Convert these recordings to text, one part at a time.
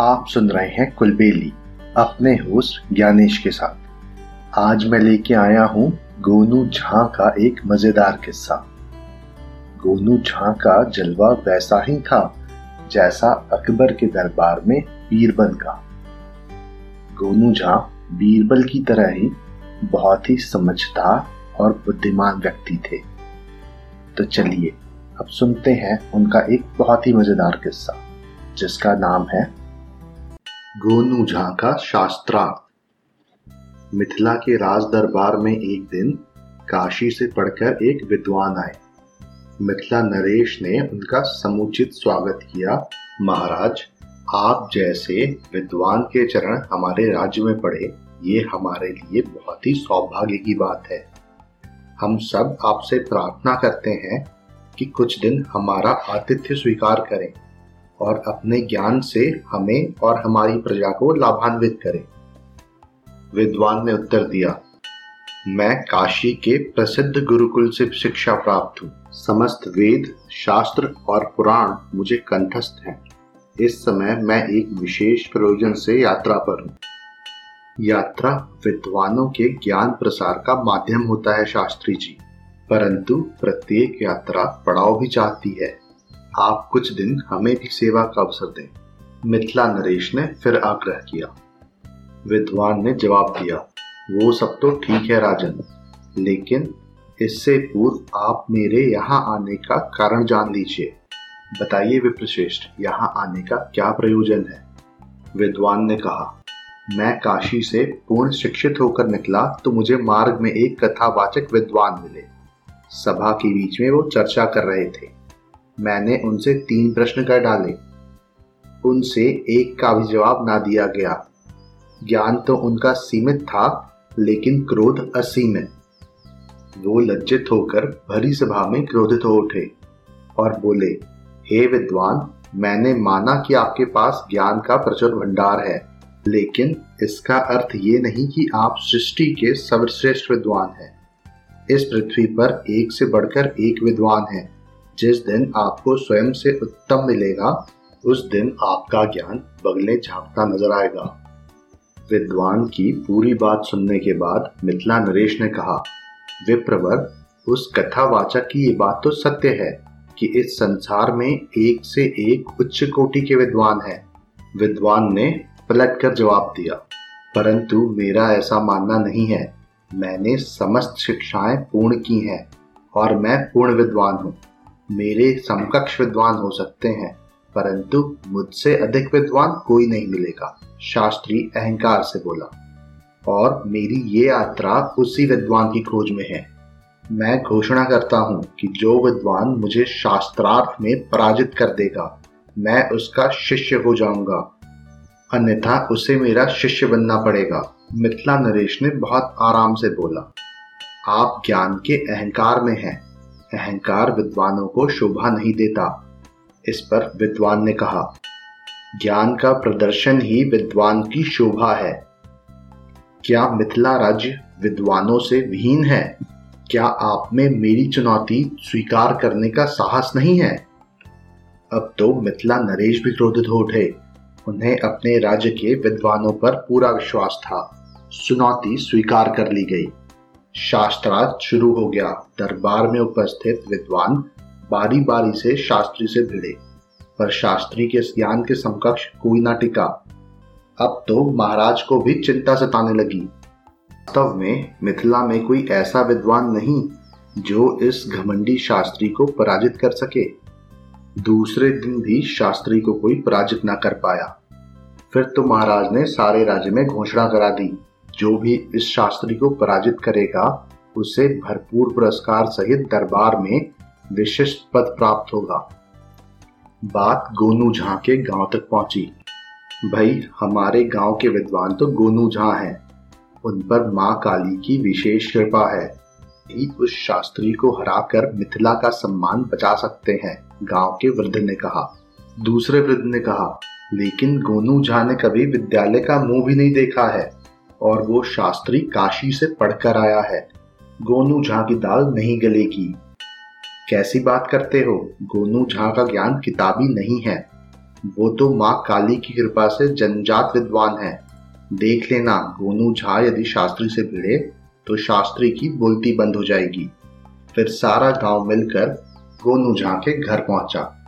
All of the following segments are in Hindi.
आप सुन रहे हैं कुलबेली, अपने होस्ट ज्ञानेश के साथ। आज मैं लेके आया हूँ गोनू झा का एक मज़ेदार किस्सा। गोनू झा का जलवा वैसा ही था, जैसा अकबर के दरबार में बीरबल का। गोनू झा बीरबल की तरह ही बहुत ही समझदार और बुद्धिमान व्यक्ति थे। तो चलिए, अब सुनते हैं उनका एक बहुत ही मज़ेदार किस्सा, जिसका नाम है गोनू झा का शास्त्रार्थ मिथिला के राज दरबार में एक दिन काशी से पढ़कर एक विद्वान आए। मिथिला नरेश ने उनका समुचित स्वागत किया, महाराज, आप जैसे विद्वान के चरण हमारे राज्य में पढ़े, ये हमारे लिए बहुत ही सौभाग्य की बात है। हम सब आपसे प्रार्थना करते हैं कि कुछ दिन हमारा आतिथ्य स्वीकार करें। और अपने ज्ञान से हमें और हमारी प्रजा को लाभान्वित करें। विद्वान ने उत्तर दिया, मैं काशी के प्रसिद्ध गुरुकुल से शिक्षा प्राप्त हूँ। समस्त वेद, शास्त्र और पुराण मुझे कंठस्थ हैं। इस समय मैं एक विशेष प्रयोजन से यात्रा पर हूँ। यात्रा विद्वानों के ज्ञान प्रसार का माध्यम होता है शास्त्री जी, परंतु प्रत्येक यात्रा पड़ाव भी चाहती है। आप कुछ दिन हमें भी सेवा का अवसर दें। मिथिला नरेश ने फिर आग्रह किया। विद्वान ने जवाब दिया, वो सब तो ठीक है राजन, लेकिन इससे पूर्व आप मेरे यहाँ आने का कारण जान लीजिए। बताइए विप्रश्रेष्ठ, यहाँ आने का क्या प्रयोजन है? विद्वान ने कहा, मैं काशी से पूर्ण शिक्षित होकर निकला तो मुझे मार्ग में एक कथावाचक विद्वान मिले। सभा के बीच में वो चर्चा कर रहे थे। मैंने उनसे तीन प्रश्न कर डाले। उनसे एक का भी जवाब ना दिया गया। ज्ञान तो उनका सीमित था, लेकिन क्रोध असीमित। वो लज्जित होकर भरी सभा में क्रोधित हो उठे और बोले, हे विद्वान, मैंने माना कि आपके पास ज्ञान का प्रचुर भंडार है, लेकिन इसका अर्थ ये नहीं कि आप सृष्टि के सर्वश्रेष्ठ विद्वान हैं। इस पृथ्वी पर एक से बढ़कर एक विद्वान है। जिस दिन आपको स्वयं से उत्तम मिलेगा, उस दिन आपका ज्ञान बगले झांकता नज़र आएगा। विद्वान की पूरी बात सुनने के बाद मिथिला नरेश ने कहा, विप्रवर, उस कथावाचक की ये बात तो सत्य है कि इस संसार में एक से एक उच्च कोटि के विद्वान हैं। विद्वान ने पलट कर जवाब दिया, परंतु मेरा ऐसा मानना नहीं है। मैंने समस्त शिक्षाएँ पूर्ण की हैं और मैं पूर्ण विद्वान हूँ। मेरे समकक्ष विद्वान हो सकते हैं, परंतु मुझसे अधिक विद्वान कोई नहीं मिलेगा, शास्त्री अहंकार से बोला। और मेरी ये यात्रा उसी विद्वान की खोज में है। मैं घोषणा करता हूँ कि जो विद्वान मुझे शास्त्रार्थ में पराजित कर देगा, मैं उसका शिष्य हो जाऊँगा। अन्यथा उसे मेरा शिष्य बनना पड़ेगा, मिथिला नरेश ने बहुत आराम से बोला। आप ज्ञान के अहंकार में हैं। अहंकार विद्वानों को शोभा नहीं देता। इस पर विद्वान ने कहा, ज्ञान का प्रदर्शन ही विद्वान की शोभा है। क्या मिथिला राज्य विद्वानों से विहीन है? क्या आप में मेरी चुनौती स्वीकार करने का साहस नहीं है? अब तो मिथिला नरेश भी क्रोधित हो उठे। उन्हें अपने राज्य के विद्वानों पर पूरा विश्वास था। चुनौती स्वीकार कर ली गई। शास्त्रार्थ शुरू हो गया। दरबार में उपस्थित विद्वान बारी बारी से शास्त्री से भिड़े, पर शास्त्री के ज्ञान के समकक्ष कोई ना टिका। अब तो महाराज को भी चिंता सताने लगी। वास्तव में मिथिला में कोई ऐसा विद्वान नहीं, जो इस घमंडी शास्त्री को पराजित कर सके। दूसरे दिन भी शास्त्री को कोई पराजित ना कर पाया। फिर तो महाराज ने सारे राज्य में घोषणा करा दी। जो भी इस शास्त्री को पराजित करेगा, उसे भरपूर पुरस्कार सहित दरबार में विशिष्ट पद प्राप्त होगा। बात गोनू झा के गाँव तक पहुँची। भाई, हमारे गाँव के विद्वान तो गोनू झा हैं। उन पर माँ काली की विशेष कृपा है। उस शास्त्री को हराकर मिथिला का सम्मान बचा सकते हैं, गाँव के वृद्ध ने कहा। दूसरे वृद्ध ने कहा, लेकिन गोनू झा ने कभी विद्यालय का मुँह भी नहीं देखा है। और वो शास्त्री काशी से पढ़कर आया है। गोनू झा की दाल नहीं गलेगी। कैसी बात करते हो? गोनू झा का ज्ञान किताबी नहीं है। वो तो माँ काली की कृपा से जनजात विद्वान है। देख लेना, गोनू झा यदि शास्त्री से भिड़े तो शास्त्री की बोलती बंद हो जाएगी। फिर सारा गाँव मिलकर गोनू झा के घर पहुँचा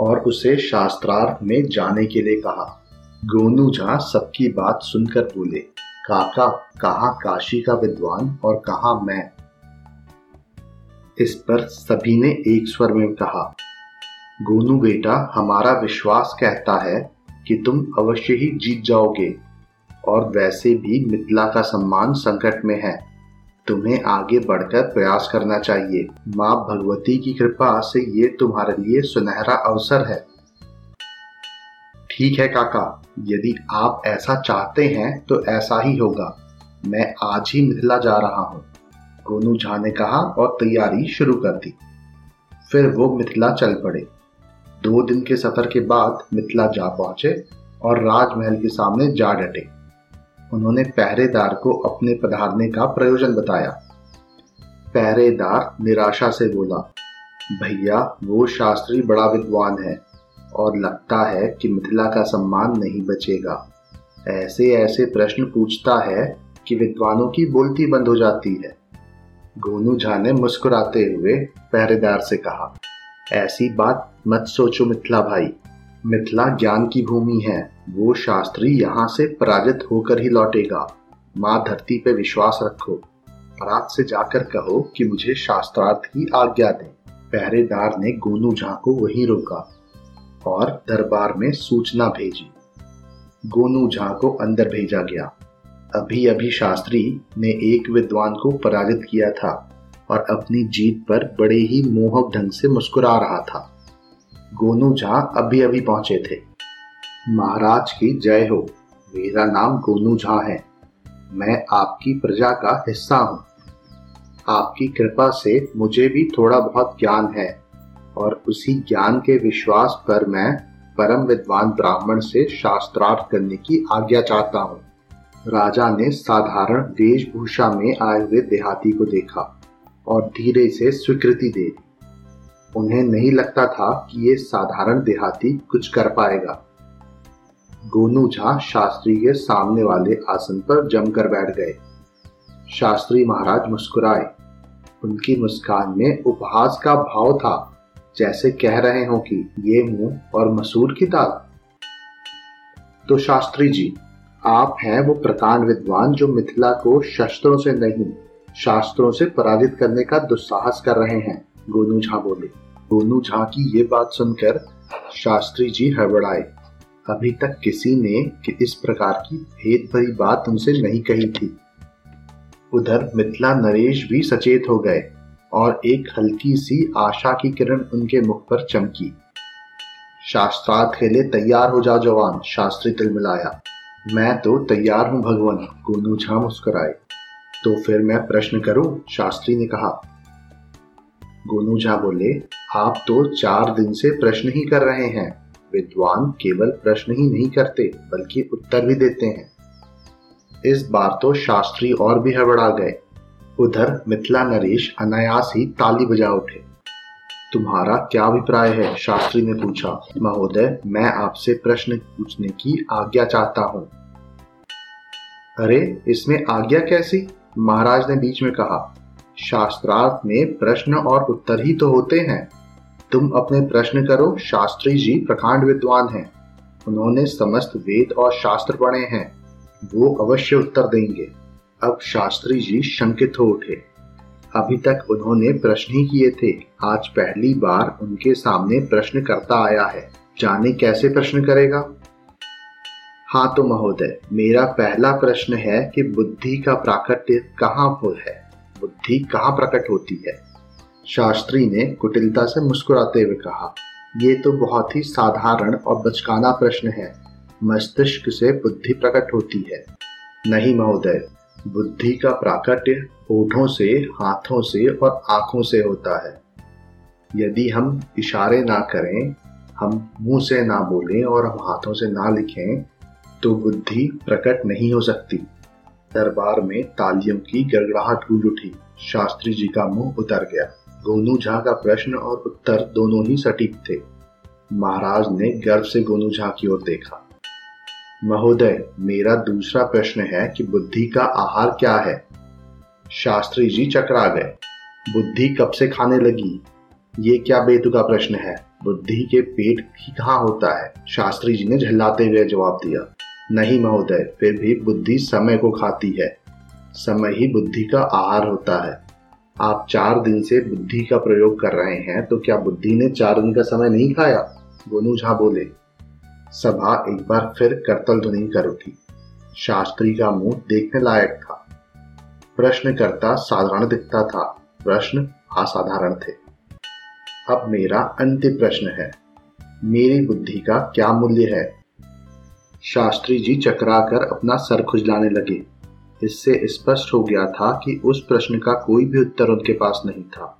और उसे शास्त्रार्थ में जाने के लिए कहा। गोनू झा सबकी बात सुनकर बोले। काका, कहा काशी का विद्वान और कहा मैं। इस पर सभी ने एक स्वर में कहा, गोनू बेटा, हमारा विश्वास कहता है कि तुम अवश्य ही जीत जाओगे और वैसे भी मिथिला का सम्मान संकट में है। तुम्हें आगे बढ़कर प्रयास करना चाहिए। माँ भगवती की कृपा से ये तुम्हारे लिए सुनहरा अवसर है। ठीक है काका, यदि आप ऐसा चाहते हैं तो ऐसा ही होगा। मैं आज ही मिथिला जा रहा हूँ। गोनू झा ने कहा और तैयारी शुरू कर दी। फिर वो मिथिला चल पड़े। दो दिन के सफ़र के बाद मिथिला जा पहुँचे और राजमहल के सामने जा डटे। उन्होंने पहरेदार को अपने पधारने का प्रयोजन बताया। पहरेदार निराशा से बोला, भैया, वो शास्त्री बड़ा विद्वान है। और लगता है कि मिथिला का सम्मान नहीं बचेगा। ऐसे ऐसे प्रश्न पूछता है कि विद्वानों की बोलती बंद हो जाती है। गोनू झा ने मुस्कुराते हुए पहरेदार से कहा, ऐसी बात मत सोचो मिथिला भाई। मिथिला ज्ञान की भूमि है। वो शास्त्री यहाँ से पराजित होकर ही लौटेगा। माँ धरती पे विश्वास रखो। रात से जाकर कहो कि मुझे शास्त्रार्थ की आज्ञा दे। पहरेदार ने गोनू झा को वहीं रोका। और दरबार में सूचना भेजी। गोनू झा को अंदर भेजा गया। अभी अभी शास्त्री ने एक विद्वान को पराजित किया था और अपनी जीत पर बड़े ही मोहक ढंग से मुस्कुरा रहा था। गोनू झा अभी अभी पहुँचे थे। महाराज की जय हो। मेरा नाम गोनू झा है। मैं आपकी प्रजा का हिस्सा हूँ। आपकी कृपा से मुझे भी थोड़ा बहुत ज्ञान है। और उसी ज्ञान के विश्वास पर मैं परम विद्वान ब्राह्मण से शास्त्रार्थ करने की आज्ञा चाहता हूँ। राजा ने साधारण वेशभूषा में आए हुए देहाती को देखा और धीरे से स्वीकृति दे दी। उन्हें नहीं लगता था कि ये साधारण देहाती कुछ कर पाएगा। गोनू झा शास्त्री के सामने वाले आसन पर जमकर बैठ गए। शास्त्री महाराज मुस्कुराए। उनकी मुस्कान में उपहास का भाव था। जैसे कह रहे हो कि ये मुँह और मसूर की दाल। तो शास्त्री जी, आप हैं वो प्रकांड विद्वान जो मिथिला को शस्त्रों से नहीं, शास्त्रों से पराजित करने का दुस्साहस कर रहे हैं। गोनू झा बोले। गोनू झा की ये बात सुनकर शास्त्री जी हड़बड़ाए। अभी तक किसी ने कि इस प्रकार की भेद भरी बात उनसे नहीं कही थी। उधर मिथिला नरेश भी सचेत हो गए। और एक हल्की सी आशा की किरण उनके मुख पर चमकी। शास्त्रार्थ के लिए तैयार हो जाओ जवान, शास्त्री तिल मिलाया। मैं तो तैयार हूँ भगवान गोनू झा मुस्कुराए। तो फिर मैं प्रश्न करूँ? शास्त्री ने कहा। गोनू झा बोले, आप तो चार दिन से प्रश्न ही कर रहे हैं। विद्वान केवल प्रश्न ही नहीं करते, बल्कि उत्तर भी देते हैं। इस बार तो शास्त्री और भी हड़बड़ा गए। उधर मिथिला नरेश अनायास ही ताली बजा उठे। तुम्हारा क्या अभिप्राय है? शास्त्री ने पूछा। महोदय, मैं आपसे प्रश्न पूछने की आज्ञा चाहता हूँ। अरे, इसमें आज्ञा कैसी? महाराज ने बीच में कहा। शास्त्रार्थ में प्रश्न और उत्तर ही तो होते हैं। तुम अपने प्रश्न करो। शास्त्री जी प्रकांड विद्वान हैं। उन्होंने समस्त वेद और शास्त्र पढ़े हैं। वो अवश्य उत्तर देंगे। अब शास्त्री जी शंकित हो उठे। अभी तक उन्होंने प्रश्न ही किए थे। आज पहली बार उनके सामने प्रश्न करता आया है। जाने कैसे प्रश्न करेगा? हाँ तो महोदय, मेरा पहला प्रश्न है कि बुद्धि का प्राकट्य कहाँ है? बुद्धि कहाँ प्रकट होती है? शास्त्री ने कुटिलता से मुस्कुराते हुए कहा, ये तो बहुत ही साधारण और बचकाना प्रश्न है। मस्तिष्क से बुद्धि प्रकट होती है। नहीं महोदय बुद्धि का प्राकट्य होठों से, हाथों से और आँखों से होता है। यदि हम इशारे ना करें, हम मुँह से ना बोलें और हम हाथों से ना लिखें तो बुद्धि प्रकट नहीं हो सकती। दरबार में तालियों की गड़गड़ाहट गूंज उठी। शास्त्री जी का मुँह उतर गया। गोनू झा का प्रश्न और उत्तर दोनों ही सटीक थे। महाराज ने गर्व से गोनू झा की ओर देखा। महोदय, मेरा दूसरा प्रश्न है कि बुद्धि का आहार क्या है? शास्त्री जी चकरा गए। बुद्धि कब से खाने लगी? ये क्या बेतुका प्रश्न है? बुद्धि के पेट ही कहाँ होता है? शास्त्री जी ने झल्लाते हुए जवाब दिया। नहीं महोदय, फिर भी बुद्धि समय को खाती है। समय ही बुद्धि का आहार होता है। आप चार दिन से बुद्धि का प्रयोग कर रहे हैं तो क्या बुद्धि ने चार दिन का समय नहीं खाया? गोनू झा बोले। सभा एक बार फिर करतल ध्वनि कर उठी। शास्त्री का मुँह देखने लायक था। प्रश्नकर्ता साधारण दिखता था। प्रश्न असाधारण थे। अब मेरा अंतिम प्रश्न है। मेरी बुद्धि का क्या मूल्य है? शास्त्री जी चकराकर अपना सर खुजलाने लगे। इससे स्पष्ट हो गया था कि उस प्रश्न का कोई भी उत्तर उनके पास नहीं था।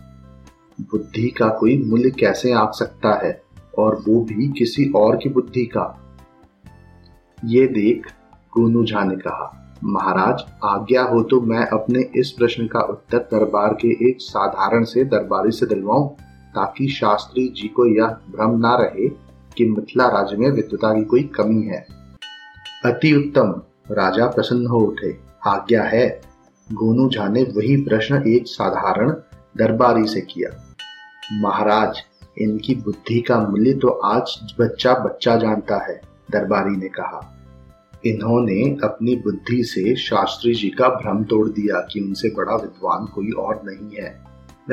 बुद्धि का कोई मूल्य कैसे आ सकता है? और वो भी किसी और की बुद्धि का। ये देख गोनू झा ने कहा, महाराज, आज्ञा हो तो मैं अपने इस प्रश्न का उत्तर दरबार के एक साधारण से दरबारी से दिलवाऊं, ताकि शास्त्री जी को यह भ्रम ना रहे कि मिथिला राज्य में विद्वता की कोई कमी है। अति उत्तम, राजा प्रसन्न हो उठे। आज्ञा है। गोनू झा ने वही प्रश्न एक साधारण दरबारी से किया। महाराज इनकी बुद्धि का मूल्य तो आज बच्चा बच्चा जानता है, दरबारी ने कहा। इन्होंने अपनी बुद्धि से शास्त्री जी का भ्रम तोड़ दिया कि उनसे बड़ा विद्वान कोई और नहीं है।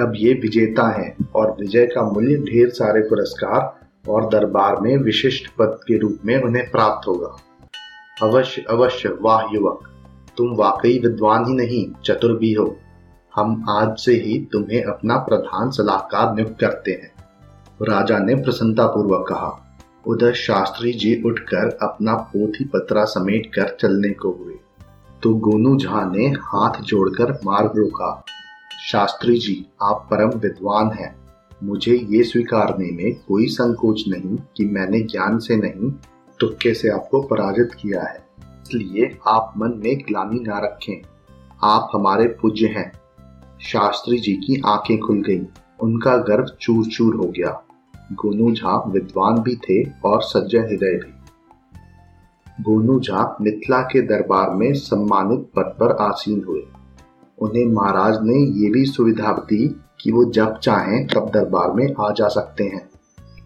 अब ये विजेता हैं और विजय का मूल्य ढेर सारे पुरस्कार और दरबार में विशिष्ट पद के रूप में उन्हें प्राप्त होगा। अवश्य अवश्य, वाह युवक, तुम वाकई विद्वान ही नहीं, चतुर भी हो। हम आज से ही तुम्हें अपना प्रधान सलाहकार नियुक्त करते हैं। राजा ने प्रसन्नता पूर्वक कहा उधर शास्त्री जी उठकर अपना पोथी पत्रा समेट कर चलने को हुए। तो गोनू झा ने हाथ जोड़कर मार्ग रोका। शास्त्री जी आप परम विद्वान हैं। मुझे ये स्वीकारने में कोई संकोच नहीं कि मैंने ज्ञान से नहीं तुक्के से आपको पराजित किया है। इसलिए आप मन में ग्लानी ना रखें। आप हमारे पूज्य हैं। शास्त्री जी की आँखें खुल गईं, उनका गर्व चूर चूर हो गया। गोनू झा विद्वान भी थे और सज्जन हृदय भी। गोनू झा मिथिला के दरबार में सम्मानित पद पर आसीन हुए। उन्हें महाराज ने ये भी सुविधा दी कि वो जब चाहें तब दरबार में आ जा सकते हैं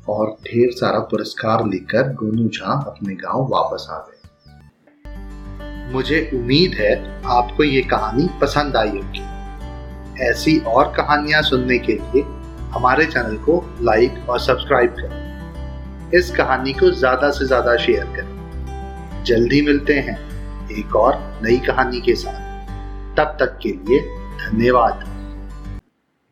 और ढेर सारा पुरस्कार लेकर गोनू झा अपने गाँव वापस आ गए। मुझे उम्मीद है आपको ये कहानी पसंद आई होगी। ऐसी और कहानियाँ सुनने के लिए हमारे चैनल को लाइक और सब्सक्राइब करें। इस कहानी को ज़्यादा से ज़्यादा शेयर करें। जल्दी मिलते हैं एक और नई कहानी के साथ। तब तक के लिए धन्यवाद।